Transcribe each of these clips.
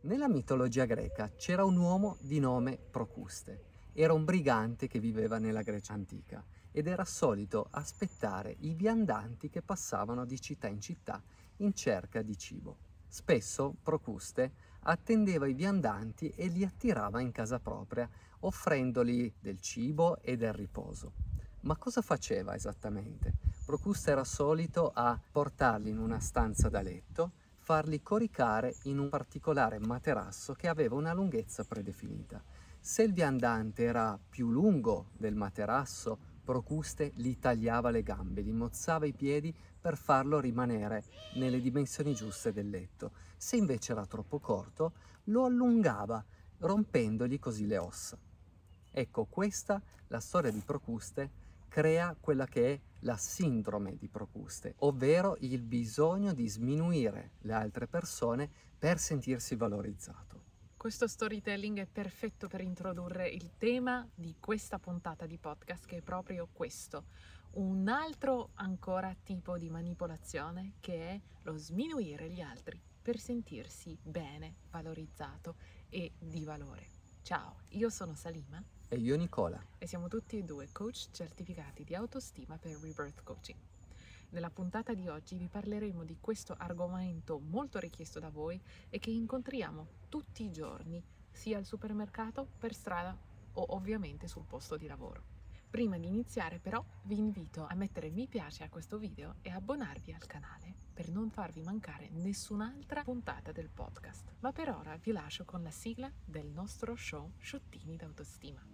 Nella mitologia greca c'era un uomo di nome Procuste. Era un brigante che viveva nella Grecia antica ed era solito aspettare i viandanti che passavano di città in città in cerca di cibo. Spesso Procuste attendeva i viandanti e li attirava in casa propria, offrendoli del cibo e del riposo. Ma cosa faceva esattamente? Procuste era solito a portarli in una stanza da letto, farli coricare in un particolare materasso che aveva una lunghezza predefinita. Se il viandante era più lungo del materasso, Procuste gli tagliava le gambe, gli mozzava i piedi per farlo rimanere nelle dimensioni giuste del letto. Se invece era troppo corto, lo allungava, rompendogli così le ossa. Ecco, questa, la storia di Procuste, crea quella che è la sindrome di Procuste, ovvero il bisogno di sminuire le altre persone per sentirsi valorizzato. Questo storytelling è perfetto per introdurre il tema di questa puntata di podcast che è proprio questo, un altro ancora tipo di manipolazione che è lo sminuire gli altri per sentirsi bene, valorizzato e di valore. Ciao, io sono Salima e io Nicola. E siamo tutti e due coach certificati di autostima per Rebirth Coaching. Nella puntata di oggi vi parleremo di questo argomento molto richiesto da voi e che incontriamo tutti i giorni, sia al supermercato, per strada o ovviamente sul posto di lavoro. Prima di iniziare però vi invito a mettere mi piace a questo video e abbonarvi al canale per non farvi mancare nessun'altra puntata del podcast. Ma per ora vi lascio con la sigla del nostro show Sciottini d'autostima.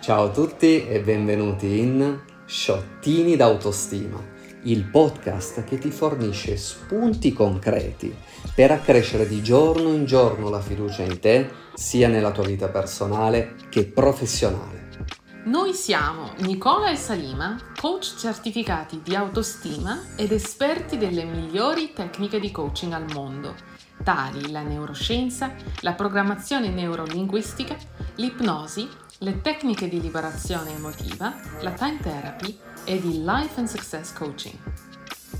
Ciao a tutti e benvenuti in Sciottini d'autostima il podcast che ti fornisce spunti concreti per accrescere di giorno in giorno la fiducia in te, sia nella tua vita personale che professionale. Noi siamo Nicola e Salima, coach certificati di autostima ed esperti delle migliori tecniche di coaching al mondo, tali la neuroscienza, la programmazione neurolinguistica, l'ipnosi, le tecniche di liberazione emotiva, la time therapy e di Life and Success Coaching.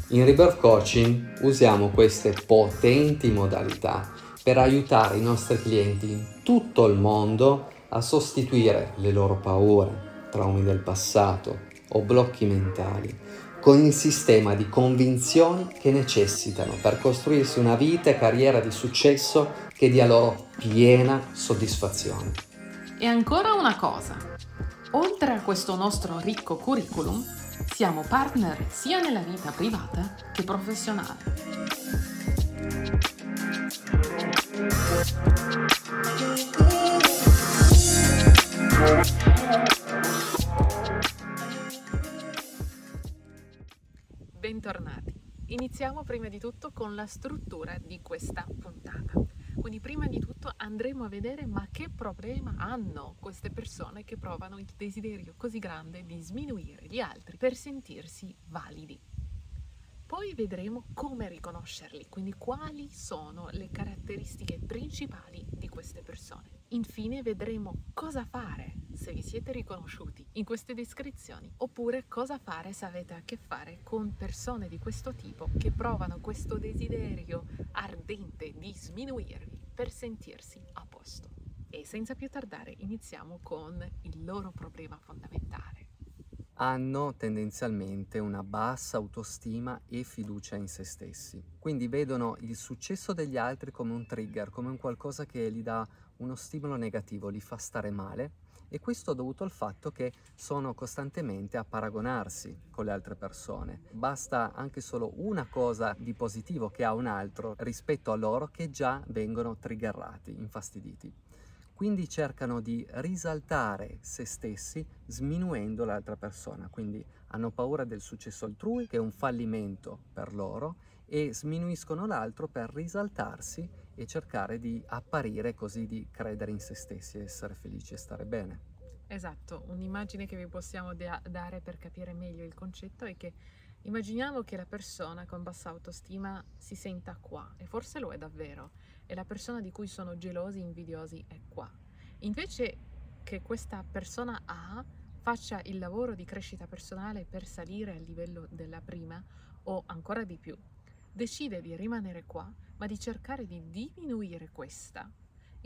In Rebirth Coaching usiamo queste potenti modalità per aiutare i nostri clienti in tutto il mondo a sostituire le loro paure, traumi del passato o blocchi mentali con il sistema di convinzioni che necessitano per costruirsi una vita e carriera di successo che dia loro piena soddisfazione. E ancora una cosa, oltre a questo nostro ricco curriculum, siamo partner sia nella vita privata che professionale. Bentornati. Iniziamo prima di tutto con la struttura di questa puntata. Quindi prima di tutto andremo a vedere ma che problema hanno queste persone che provano il desiderio così grande di sminuire gli altri per sentirsi validi. Poi vedremo come riconoscerli, quindi quali sono le caratteristiche principali di queste persone. Infine vedremo cosa fare se vi siete riconosciuti in queste descrizioni, oppure cosa fare se avete a che fare con persone di questo tipo che provano questo desiderio ardente di sminuirvi per sentirsi a posto. E senza più tardare iniziamo con il loro problema fondamentale hanno tendenzialmente una bassa autostima e fiducia in se stessi. Quindi vedono il successo degli altri come un trigger, come un qualcosa che gli dà uno stimolo negativo, li fa stare male e questo è dovuto al fatto che sono costantemente a paragonarsi con le altre persone. Basta anche solo una cosa di positivo che ha un altro rispetto a loro che già vengono triggerati, infastiditi. Quindi cercano di risaltare se stessi sminuendo l'altra persona, quindi hanno paura del successo altrui, che è un fallimento per loro, e sminuiscono l'altro per risaltarsi e cercare di apparire così, di credere in se stessi, essere felici e stare bene. Esatto, un'immagine che vi possiamo da- dare per capire meglio il concetto è che immaginiamo che la persona con bassa autostima si senta qua, e forse lo è davvero, e la persona di cui sono gelosi, invidiosi è qua. Invece che questa persona A faccia il lavoro di crescita personale per salire al livello della prima o ancora di più, decide di rimanere qua, ma di cercare di diminuire questa,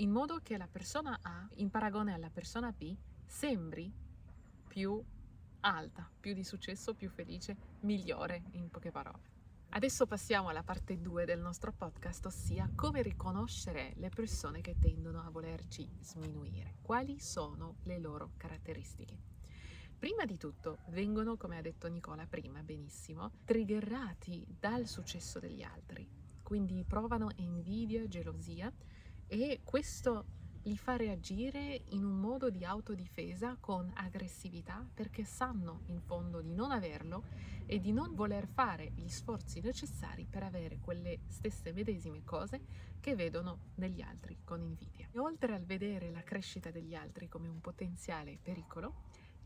in modo che la persona A, in paragone alla persona B, sembri più alta, più di successo, più felice, migliore, in poche parole. Adesso passiamo alla parte 2 del nostro podcast, ossia come riconoscere le persone che tendono a volerci sminuire. Quali sono le loro caratteristiche? Prima di tutto vengono, come ha detto Nicola prima benissimo, triggerati dal successo degli altri. Quindi provano invidia, gelosia e questo li fa reagire in un modo di autodifesa con aggressività perché sanno in fondo di non averlo e di non voler fare gli sforzi necessari per avere quelle stesse medesime cose che vedono negli altri con invidia. E oltre al vedere la crescita degli altri come un potenziale pericolo,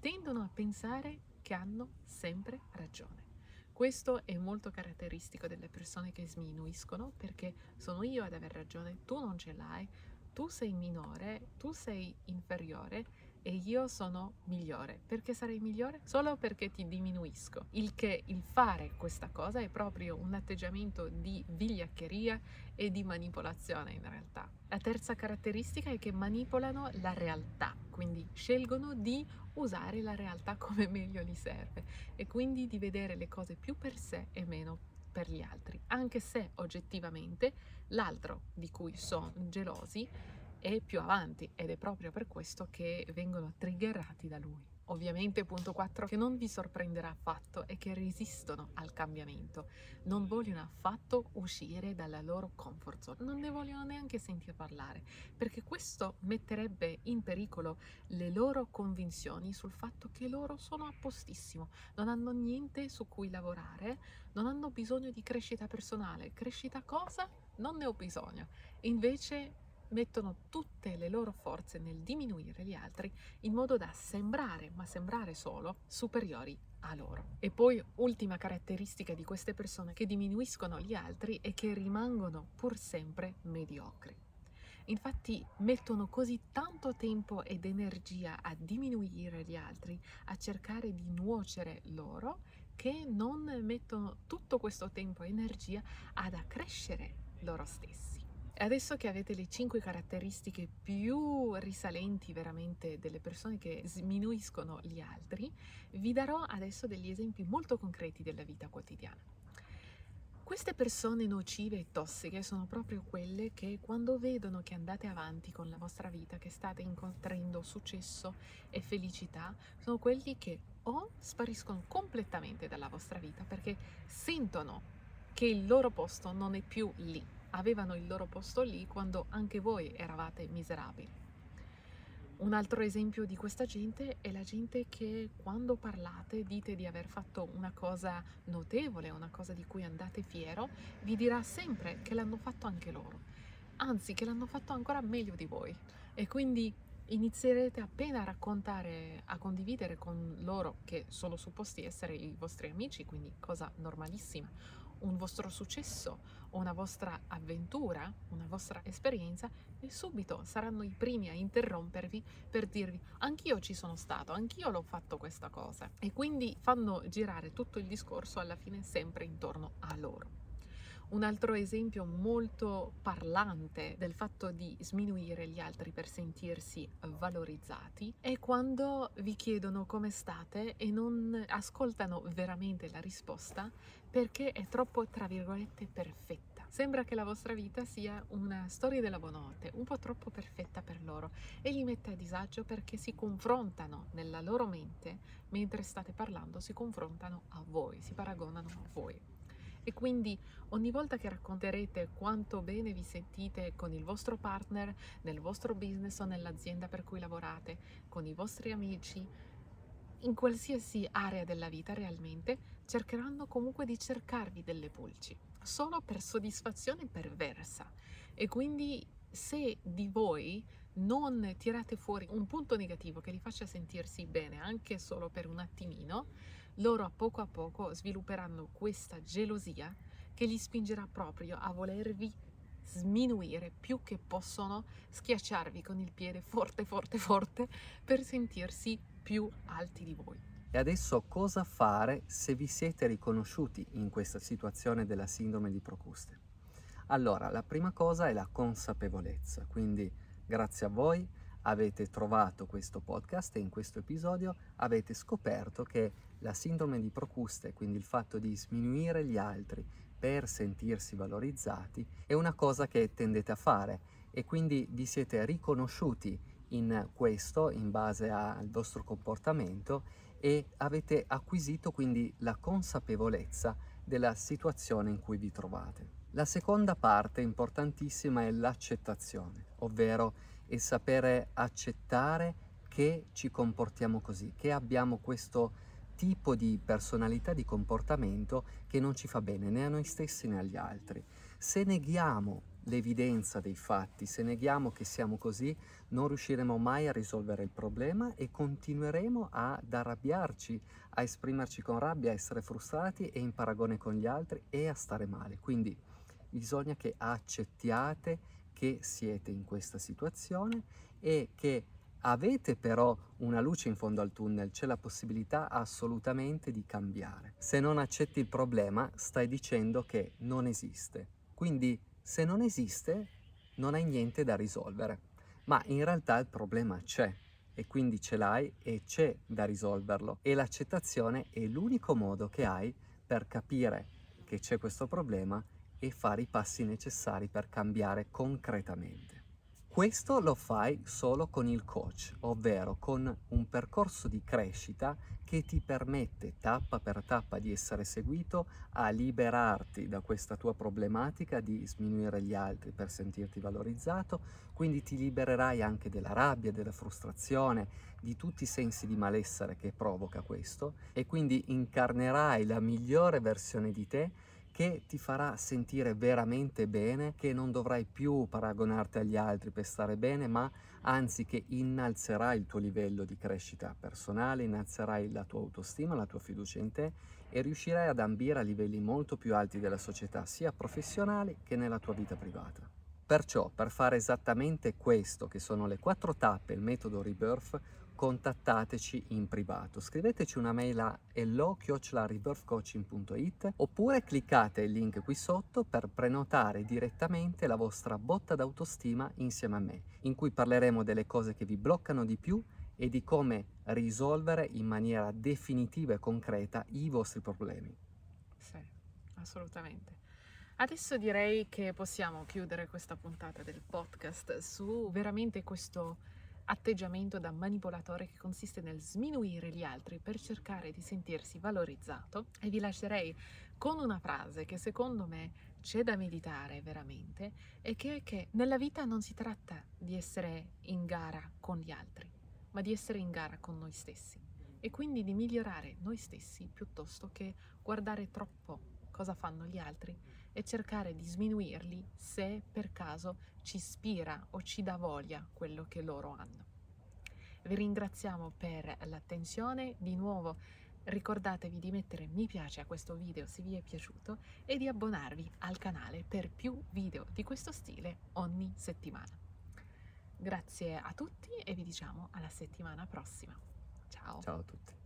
tendono a pensare che hanno sempre ragione. Questo è molto caratteristico delle persone che sminuiscono perché sono io ad aver ragione, tu non ce l'hai, tu sei minore, tu sei inferiore e io sono migliore. Perché sarei migliore? Solo perché ti diminuisco. Il che il fare questa cosa è proprio un atteggiamento di vigliaccheria e di manipolazione in realtà. La terza caratteristica è che manipolano la realtà, quindi scelgono di usare la realtà come meglio gli serve e quindi di vedere le cose più per sé e meno per gli altri, anche se oggettivamente l'altro di cui sono gelosi è più avanti ed è proprio per questo che vengono triggerati da lui. Ovviamente, punto 4, che non vi sorprenderà affatto è che resistono al cambiamento, non vogliono affatto uscire dalla loro comfort zone, non ne vogliono neanche sentire parlare, perché questo metterebbe in pericolo le loro convinzioni sul fatto che loro sono a postissimo, non hanno niente su cui lavorare, non hanno bisogno di crescita personale. Crescita cosa? Non ne ho bisogno. Invece mettono tutte le loro forze nel diminuire gli altri in modo da sembrare, ma sembrare solo, superiori a loro. E poi ultima caratteristica di queste persone che diminuiscono gli altri è che rimangono pur sempre mediocri. Infatti mettono così tanto tempo ed energia a diminuire gli altri, a cercare di nuocere loro, che non mettono tutto questo tempo e energia ad accrescere loro stessi. Adesso che avete le cinque caratteristiche più risalenti veramente delle persone che sminuiscono gli altri, vi darò adesso degli esempi molto concreti della vita quotidiana. Queste persone nocive e tossiche sono proprio quelle che quando vedono che andate avanti con la vostra vita, che state incontrando successo e felicità, sono quelli che o spariscono completamente dalla vostra vita perché sentono che il loro posto non è più lì, avevano il loro posto lì quando anche voi eravate miserabili. Un altro esempio di questa gente è la gente che quando parlate dite di aver fatto una cosa notevole, una cosa di cui andate fiero, vi dirà sempre che l'hanno fatto anche loro, anzi che l'hanno fatto ancora meglio di voi. E quindi inizierete appena a raccontare, a condividere con loro che sono supposti essere i vostri amici, quindi cosa normalissima, un vostro successo una vostra avventura, una vostra esperienza e subito saranno i primi a interrompervi per dirvi anch'io ci sono stato, anch'io l'ho fatto questa cosa e quindi fanno girare tutto il discorso alla fine sempre intorno a loro. Un altro esempio molto parlante del fatto di sminuire gli altri per sentirsi valorizzati è quando vi chiedono come state e non ascoltano veramente la risposta perché è troppo, tra virgolette, perfetta. Sembra che la vostra vita sia una storia della buonanotte, un po' troppo perfetta per loro e li mette a disagio perché si confrontano nella loro mente mentre state parlando, si confrontano a voi, si paragonano a voi. E quindi ogni volta che racconterete quanto bene vi sentite con il vostro partner, nel vostro business o nell'azienda per cui lavorate, con i vostri amici, in qualsiasi area della vita realmente, cercheranno comunque di cercarvi delle pulci, solo per soddisfazione perversa. E quindi se di voi non tirate fuori un punto negativo che li faccia sentirsi bene anche solo per un attimino, loro a poco a poco svilupperanno questa gelosia che li spingerà proprio a volervi sminuire più che possono schiacciarvi con il piede forte, forte, forte per sentirsi più alti di voi. E adesso cosa fare se vi siete riconosciuti in questa situazione della sindrome di Procuste? Allora, la prima cosa è la consapevolezza, quindi grazie a voi avete trovato questo podcast e in questo episodio avete scoperto che la sindrome di Procuste, quindi il fatto di sminuire gli altri per sentirsi valorizzati, è una cosa che tendete a fare e quindi vi siete riconosciuti in questo in base al vostro comportamento e avete acquisito quindi la consapevolezza della situazione in cui vi trovate. La seconda parte importantissima è l'accettazione, ovvero il sapere accettare che ci comportiamo così, che abbiamo questo tipo di personalità, di comportamento che non ci fa bene né a noi stessi né agli altri. Se neghiamo l'evidenza dei fatti, se neghiamo che siamo così, non riusciremo mai a risolvere il problema e continueremo ad arrabbiarci, a esprimerci con rabbia, a essere frustrati e in paragone con gli altri e a stare male. Quindi bisogna che accettiate che siete in questa situazione e che avete però una luce in fondo al tunnel, c'è la possibilità assolutamente di cambiare. Se non accetti il problema, stai dicendo che non esiste. Quindi se non esiste, non hai niente da risolvere. Ma in realtà il problema c'è e quindi ce l'hai e c'è da risolverlo. E l'accettazione è l'unico modo che hai per capire che c'è questo problema e fare i passi necessari per cambiare concretamente. Questo lo fai solo con il coach, ovvero con un percorso di crescita che ti permette tappa per tappa di essere seguito a liberarti da questa tua problematica di sminuire gli altri per sentirti valorizzato, quindi ti libererai anche della rabbia, della frustrazione, di tutti i sensi di malessere che provoca questo. E quindi incarnerai la migliore versione di te che ti farà sentire veramente bene, che non dovrai più paragonarti agli altri per stare bene, ma anzi che innalzerai il tuo livello di crescita personale, innalzerai la tua autostima, la tua fiducia in te e riuscirai ad ambire a livelli molto più alti della società, sia professionali che nella tua vita privata. Perciò, per fare esattamente questo, che sono le quattro tappe, il metodo Rebirth, contattateci in privato. Scriveteci una mail a hello-rebirthcoaching.it oppure cliccate il link qui sotto per prenotare direttamente la vostra botta d'autostima insieme a me, in cui parleremo delle cose che vi bloccano di più e di come risolvere in maniera definitiva e concreta i vostri problemi. Sì, assolutamente. Adesso direi che possiamo chiudere questa puntata del podcast su veramente questo atteggiamento da manipolatore che consiste nel sminuire gli altri per cercare di sentirsi valorizzato. E vi lascerei con una frase che secondo me c'è da meditare veramente e che è che nella vita non si tratta di essere in gara con gli altri, ma di essere in gara con noi stessi. E quindi di migliorare noi stessi piuttosto che guardare troppo cosa fanno gli altri e cercare di sminuirli se per caso ci ispira o ci dà voglia quello che loro hanno. Vi ringraziamo per l'attenzione, di nuovo ricordatevi di mettere mi piace a questo video se vi è piaciuto e di abbonarvi al canale per più video di questo stile ogni settimana. Grazie a tutti e vi diciamo alla settimana prossima. Ciao. Ciao a tutti.